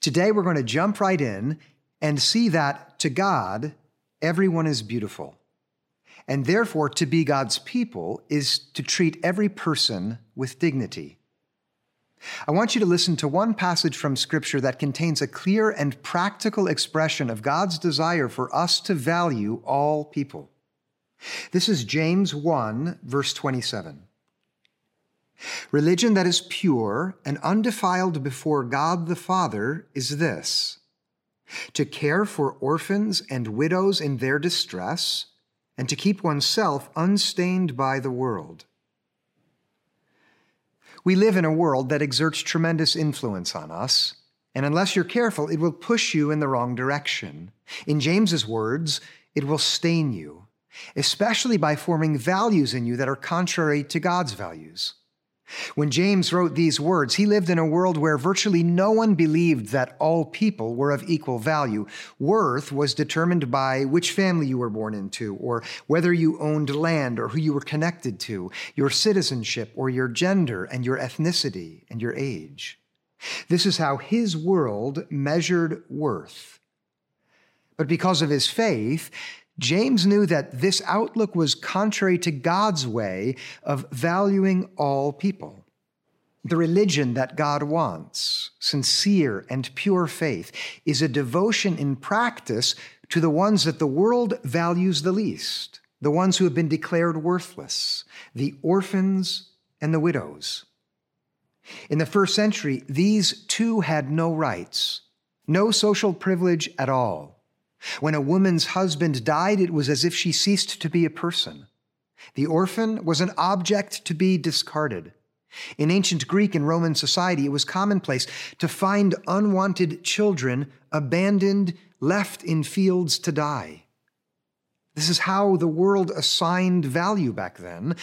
Today, we're going to jump right in and see that to God, everyone is beautiful. And therefore, to be God's people is to treat every person with dignity. I want you to listen to one passage from Scripture that contains a clear and practical expression of God's desire for us to value all people. This is James 1, verse 27. Religion that is pure and undefiled before God the Father is this to care for orphans and widows in their distress, and to keep oneself unstained by the world. We live in a world that exerts tremendous influence on us, and unless you're careful, it will push you in the wrong direction. In James's words, it will stain you, especially by forming values in you that are contrary to God's values. When James wrote these words, he lived in a world where virtually no one believed that all people were of equal value. Worth was determined by which family you were born into, or whether you owned land, or who you were connected to, your citizenship, or your gender, and your ethnicity, and your age. This is how his world measured worth. But because of his faith, James knew that this outlook was contrary to God's way of valuing all people. The religion that God wants, sincere and pure faith, is a devotion in practice to the ones that the world values the least, the ones who have been declared worthless, the orphans and the widows. In the first century, these two had no rights, no social privilege at all. When a woman's husband died, it was as if she ceased to be a person. The orphan was an object to be discarded. In ancient Greek and Roman society, it was commonplace to find unwanted children abandoned, left in fields to die. This is how the world assigned value back then.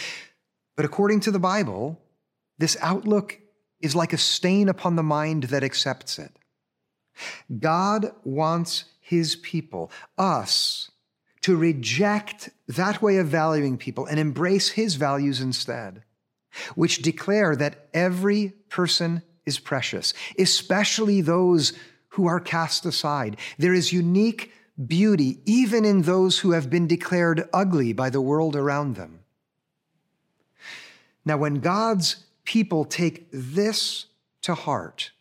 But according to the Bible, this outlook is like a stain upon the mind that accepts it. God wants his people, us, to reject that way of valuing people and embrace his values instead, which declare that every person is precious, especially those who are cast aside. There is unique beauty even in those who have been declared ugly by the world around them. Now, when God's people take this to heart,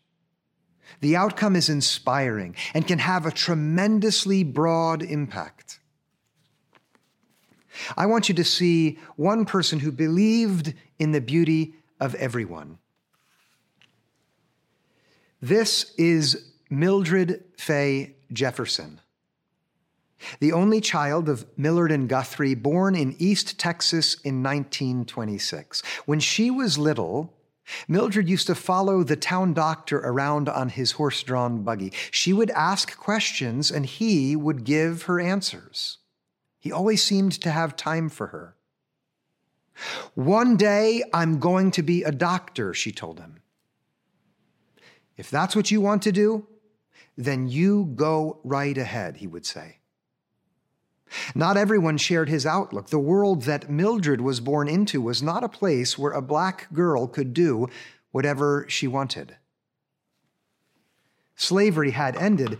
the outcome is inspiring and can have a tremendously broad impact. I want you to see one person who believed in the beauty of everyone. This is Mildred Fay Jefferson, the only child of Millard and Guthrie, born in East Texas in 1926. When she was little, Mildred used to follow the town doctor around on his horse drawn buggy. She would ask questions and he would give her answers. He always seemed to have time for her. One day I'm going to be a doctor, she told him. If that's what you want to do, then you go right ahead, he would say. Not everyone shared his outlook. The world that Mildred was born into was not a place where a black girl could do whatever she wanted. Slavery had ended,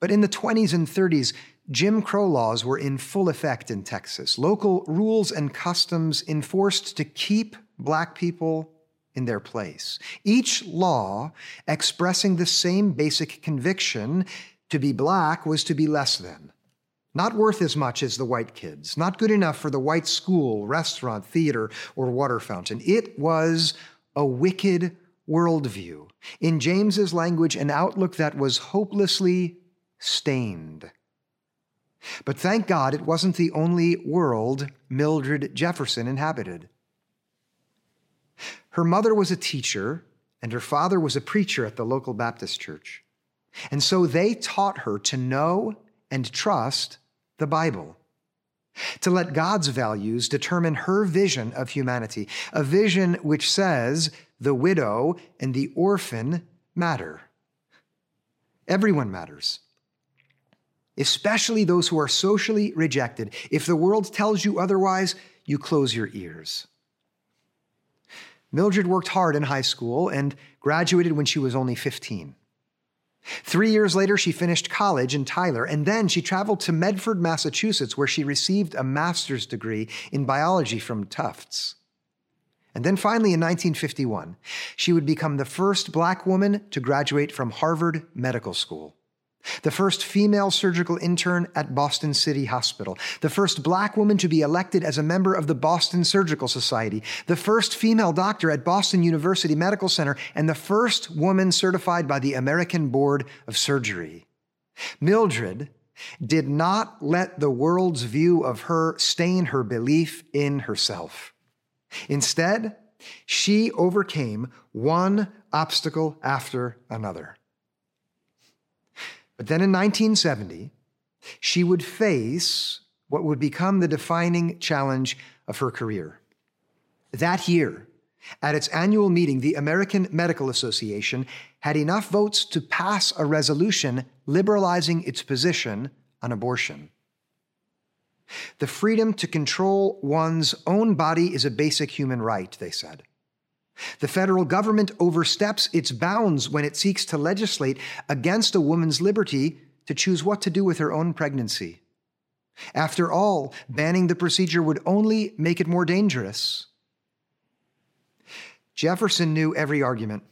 but in the 20s and 30s, Jim Crow laws were in full effect in Texas. Local rules and customs enforced to keep black people in their place. Each law expressing the same basic conviction to be black was to be less than not worth as much as the white kids, not good enough for the white school, restaurant, theater, or water fountain. It was a wicked worldview. In James's language, an outlook that was hopelessly stained. But thank God it wasn't the only world Mildred Jefferson inhabited. Her mother was a teacher, and her father was a preacher at the local Baptist church. And so they taught her to know and trust the Bible, to let God's values determine her vision of humanity, a vision which says the widow and the orphan matter. Everyone matters, especially those who are socially rejected. If the world tells you otherwise, you close your ears. Mildred worked hard in high school and graduated when she was only 15. Three years later, she finished college in Tyler, and then she traveled to Medford, Massachusetts, where she received a master's degree in biology from Tufts. And then finally, in 1951, she would become the first black woman to graduate from Harvard Medical School the first female surgical intern at Boston City Hospital, the first black woman to be elected as a member of the Boston Surgical Society, the first female doctor at Boston University Medical Center, and the first woman certified by the American Board of Surgery. Mildred did not let the world's view of her stain her belief in herself. Instead, she overcame one obstacle after another. But then in 1970, she would face what would become the defining challenge of her career. That year, at its annual meeting, the American Medical Association had enough votes to pass a resolution liberalizing its position on abortion. The freedom to control one's own body is a basic human right, they said. The federal government oversteps its bounds when it seeks to legislate against a woman's liberty to choose what to do with her own pregnancy. After all, banning the procedure would only make it more dangerous. Jefferson knew every argument,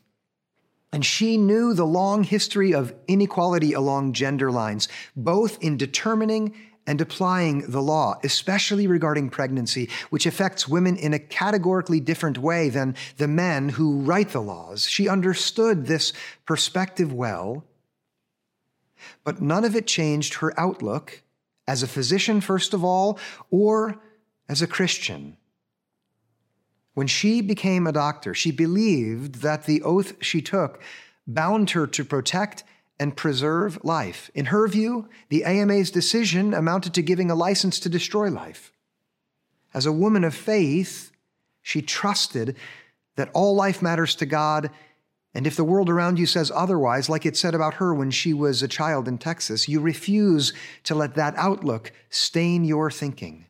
and she knew the long history of inequality along gender lines, both in determining and applying the law, especially regarding pregnancy, which affects women in a categorically different way than the men who write the laws. She understood this perspective well, but none of it changed her outlook as a physician, first of all, or as a Christian. When she became a doctor, she believed that the oath she took bound her to protect and preserve life. In her view, the AMA's decision amounted to giving a license to destroy life. As a woman of faith, she trusted that all life matters to God, and if the world around you says otherwise, like it said about her when she was a child in Texas, you refuse to let that outlook stain your thinking.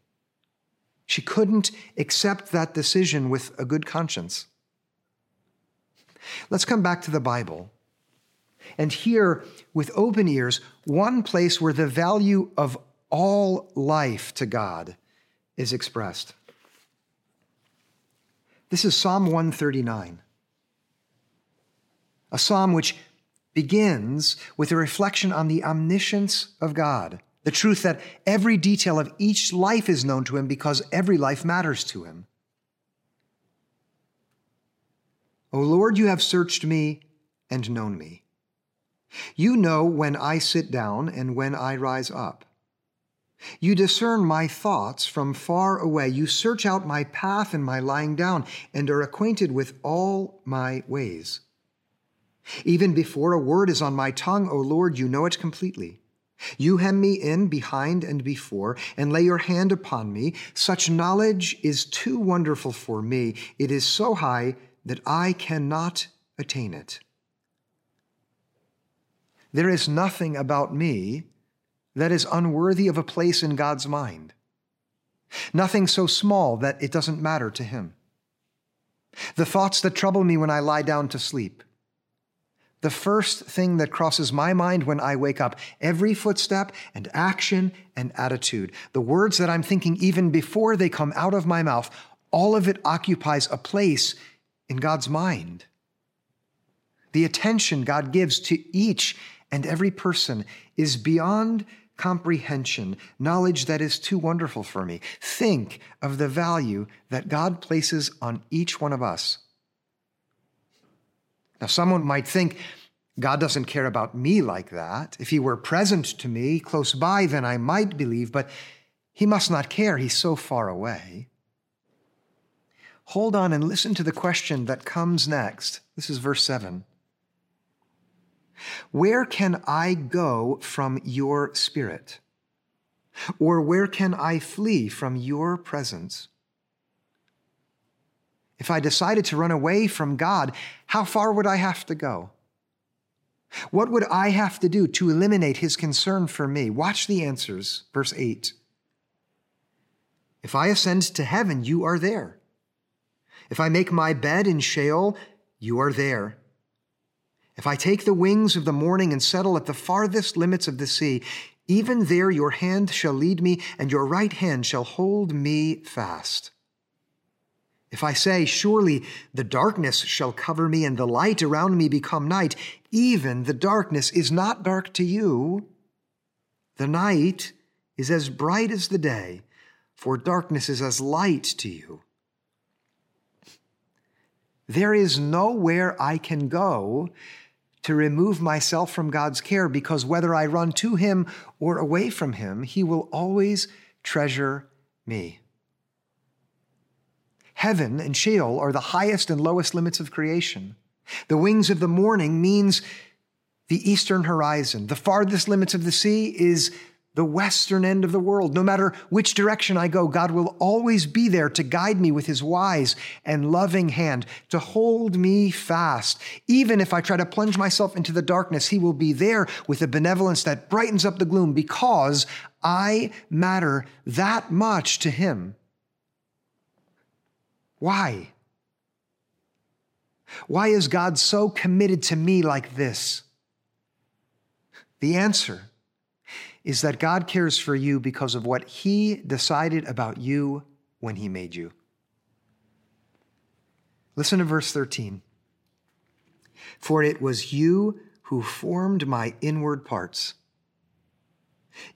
She couldn't accept that decision with a good conscience. Let's come back to the Bible and hear with open ears one place where the value of all life to God is expressed. This is Psalm 139, a psalm which begins with a reflection on the omniscience of God, the truth that every detail of each life is known to him because every life matters to him. O Lord, you have searched me and known me. You know when I sit down and when I rise up. You discern my thoughts from far away. You search out my path and my lying down, and are acquainted with all my ways. Even before a word is on my tongue, O Lord, you know it completely. You hem me in behind and before, and lay your hand upon me. Such knowledge is too wonderful for me. It is so high that I cannot attain it. There is nothing about me that is unworthy of a place in God's mind. Nothing so small that it doesn't matter to Him. The thoughts that trouble me when I lie down to sleep. The first thing that crosses my mind when I wake up, every footstep and action and attitude, the words that I'm thinking even before they come out of my mouth, all of it occupies a place in God's mind. The attention God gives to each and every person is beyond comprehension, knowledge that is too wonderful for me. Think of the value that God places on each one of us. Now, someone might think, God doesn't care about me like that. If he were present to me close by, then I might believe, but he must not care. He's so far away. Hold on and listen to the question that comes next. This is verse 7. Where can I go from your spirit? Or where can I flee from your presence? If I decided to run away from God, how far would I have to go? What would I have to do to eliminate his concern for me? Watch the answers. Verse 8. If I ascend to heaven, you are there. If I make my bed in Sheol, you are there. If I take the wings of the morning and settle at the farthest limits of the sea, even there your hand shall lead me, and your right hand shall hold me fast. If I say, Surely the darkness shall cover me, and the light around me become night, even the darkness is not dark to you. The night is as bright as the day, for darkness is as light to you. There is nowhere I can go to remove myself from God's care because whether I run to Him or away from Him, He will always treasure me. Heaven and Sheol are the highest and lowest limits of creation. The wings of the morning means the eastern horizon. The farthest limits of the sea is the western end of the world. No matter which direction I go, God will always be there to guide me with his wise and loving hand, to hold me fast. Even if I try to plunge myself into the darkness, he will be there with a benevolence that brightens up the gloom because I matter that much to him. Why? Why is God so committed to me like this? The answer is that God cares for you because of what He decided about you when He made you. Listen to verse 13. For it was you who formed my inward parts.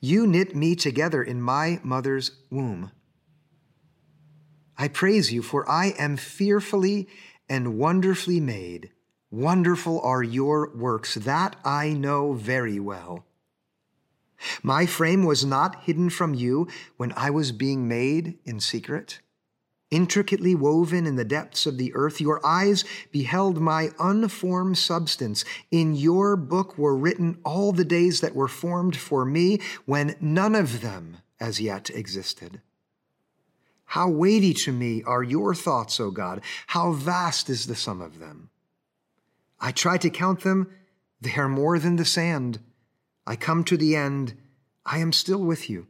You knit me together in my mother's womb. I praise you, for I am fearfully and wonderfully made. Wonderful are your works, that I know very well. My frame was not hidden from you when I was being made in secret. Intricately woven in the depths of the earth, your eyes beheld my unformed substance. In your book were written all the days that were formed for me when none of them as yet existed. How weighty to me are your thoughts, O God! How vast is the sum of them! I try to count them, they are more than the sand. I come to the end, I am still with you.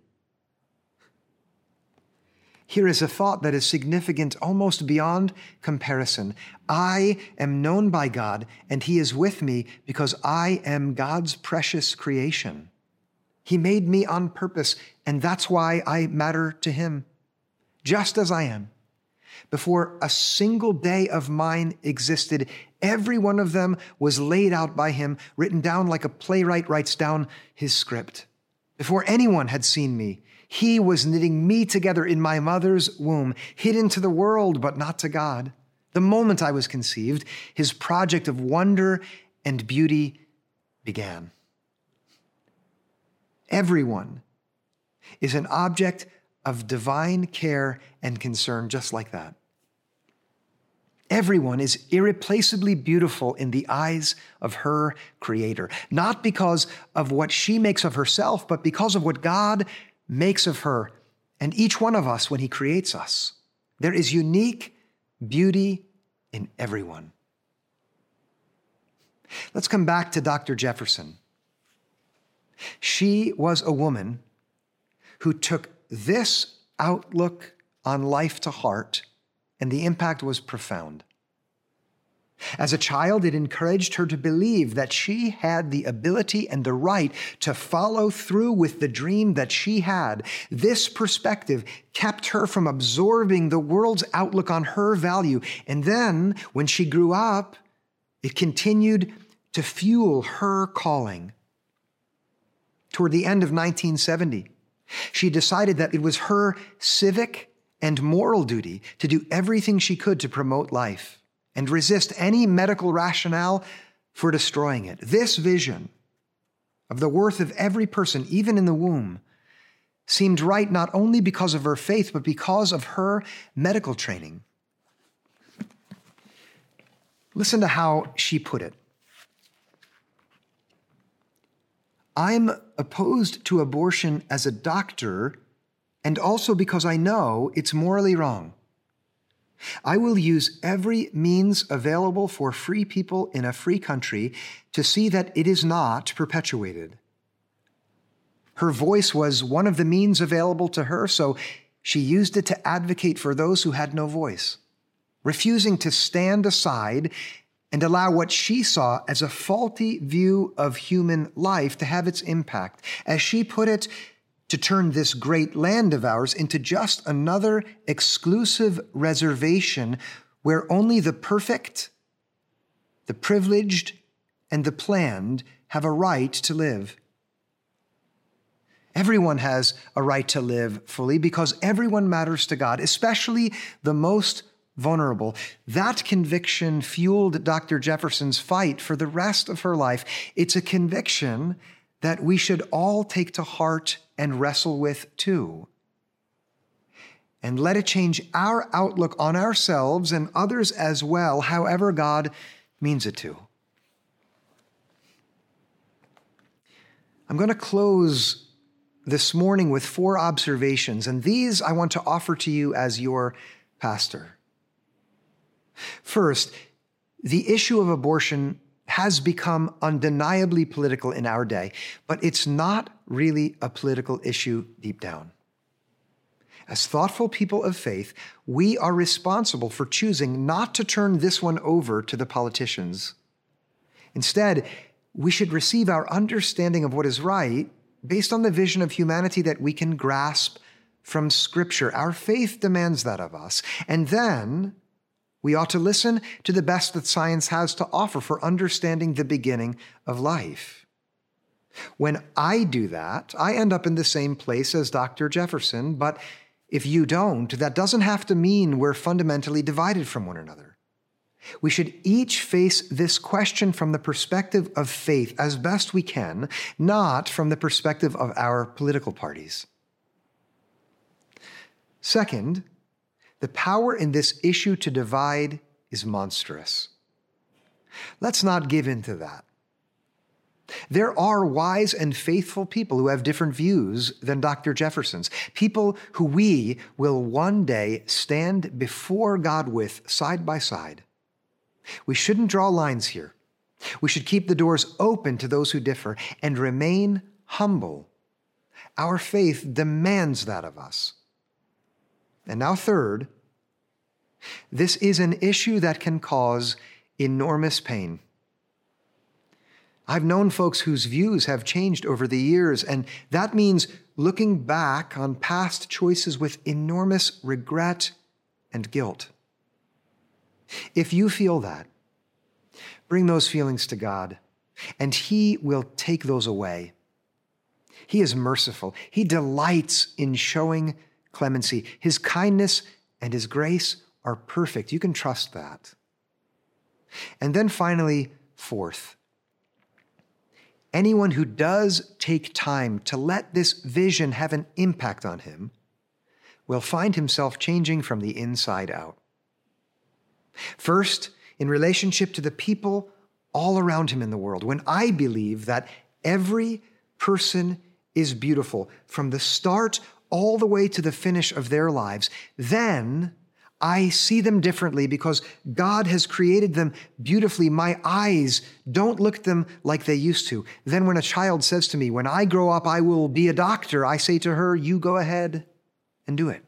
Here is a thought that is significant almost beyond comparison. I am known by God, and He is with me because I am God's precious creation. He made me on purpose, and that's why I matter to Him, just as I am. Before a single day of mine existed, every one of them was laid out by him, written down like a playwright writes down his script. Before anyone had seen me, he was knitting me together in my mother's womb, hidden to the world, but not to God. The moment I was conceived, his project of wonder and beauty began. Everyone is an object of divine care and concern, just like that. Everyone is irreplaceably beautiful in the eyes of her creator, not because of what she makes of herself, but because of what God makes of her and each one of us when he creates us. There is unique beauty in everyone. Let's come back to Dr. Jefferson. She was a woman who took this outlook on life to heart and the impact was profound. As a child, it encouraged her to believe that she had the ability and the right to follow through with the dream that she had. This perspective kept her from absorbing the world's outlook on her value. And then, when she grew up, it continued to fuel her calling. Toward the end of 1970, she decided that it was her civic and moral duty to do everything she could to promote life and resist any medical rationale for destroying it. This vision of the worth of every person, even in the womb, seemed right not only because of her faith, but because of her medical training. Listen to how she put it. I'm opposed to abortion as a doctor and also because I know it's morally wrong. I will use every means available for free people in a free country to see that it is not perpetuated. Her voice was one of the means available to her, so she used it to advocate for those who had no voice, refusing to stand aside and allow what she saw as a faulty view of human life to have its impact. As she put it, to turn this great land of ours into just another exclusive reservation where only the perfect, the privileged, and the planned have a right to live. Everyone has a right to live fully because everyone matters to God, especially the most vulnerable. That conviction fueled Dr. Jefferson's fight for the rest of her life. It's a conviction that we should all take to heart and wrestle with too. And let it change our outlook on ourselves and others as well, however God means it to. I'm going to close this morning with four observations, and these I want to offer to you as your pastor. First, the issue of abortion has become undeniably political in our day, but it's not really a political issue deep down. As thoughtful people of faith, we are responsible for choosing not to turn this one over to the politicians. Instead, we should receive our understanding of what is right based on the vision of humanity that we can grasp from Scripture. Our faith demands that of us. And then we ought to listen to the best that science has to offer for understanding the beginning of life. When I do that, I end up in the same place as Dr. Jefferson, but if you don't, that doesn't have to mean we're fundamentally divided from one another. We should each face this question from the perspective of faith as best we can, not from the perspective of our political parties. Second, the power in this issue to divide is monstrous. Let's not give in to that. There are wise and faithful people who have different views than Dr. Jefferson's, people who we will one day stand before God with side by side. We shouldn't draw lines here. We should keep the doors open to those who differ and remain humble. Our faith demands that of us. And now, third, this is an issue that can cause enormous pain. I've known folks whose views have changed over the years, and that means looking back on past choices with enormous regret and guilt. If you feel that, bring those feelings to God, and He will take those away. He is merciful. He delights in showing clemency. His kindness and His grace are perfect. You can trust that. And then finally, fourth, anyone who does take time to let this vision have an impact on him will find himself changing from the inside out. First, in relationship to the people all around him in the world, when I believe that every person is beautiful from the start all the way to the finish of their lives, then I see them differently because God has created them beautifully. My eyes don't look at them like they used to. Then, when a child says to me, When I grow up, I will be a doctor, I say to her, You go ahead and do it.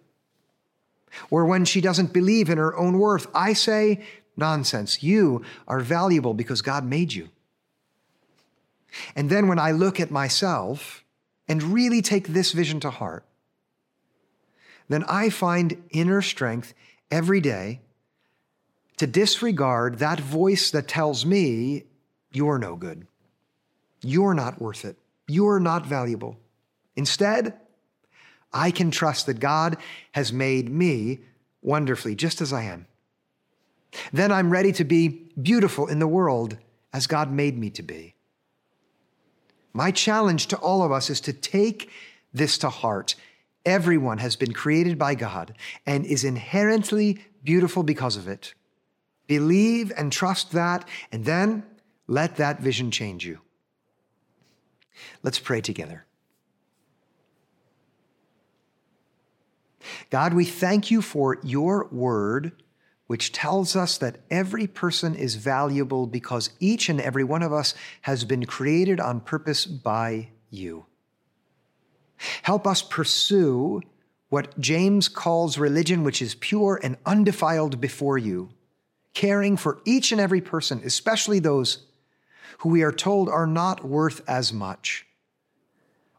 Or when she doesn't believe in her own worth, I say, Nonsense. You are valuable because God made you. And then, when I look at myself and really take this vision to heart, then I find inner strength every day to disregard that voice that tells me you're no good. You're not worth it. You're not valuable. Instead, I can trust that God has made me wonderfully, just as I am. Then I'm ready to be beautiful in the world as God made me to be. My challenge to all of us is to take this to heart Everyone has been created by God and is inherently beautiful because of it. Believe and trust that, and then let that vision change you. Let's pray together. God, we thank you for your word, which tells us that every person is valuable because each and every one of us has been created on purpose by you. Help us pursue what James calls religion, which is pure and undefiled before you, caring for each and every person, especially those who we are told are not worth as much.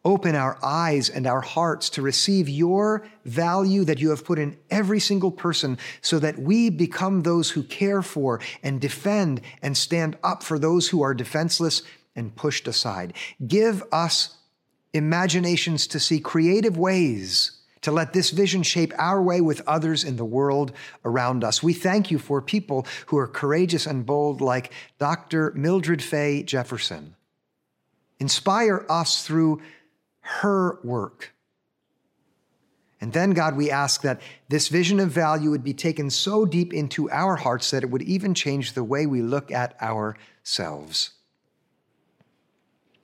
Open our eyes and our hearts to receive your value that you have put in every single person so that we become those who care for and defend and stand up for those who are defenseless and pushed aside. Give us imaginations to see creative ways to let this vision shape our way with others in the world around us. We thank you for people who are courageous and bold, like Dr. Mildred Fay Jefferson. Inspire us through her work. And then, God, we ask that this vision of value would be taken so deep into our hearts that it would even change the way we look at ourselves.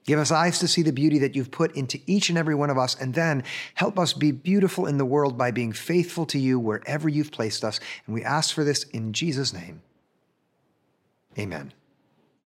Give us eyes to see the beauty that you've put into each and every one of us, and then help us be beautiful in the world by being faithful to you wherever you've placed us. And we ask for this in Jesus' name. Amen.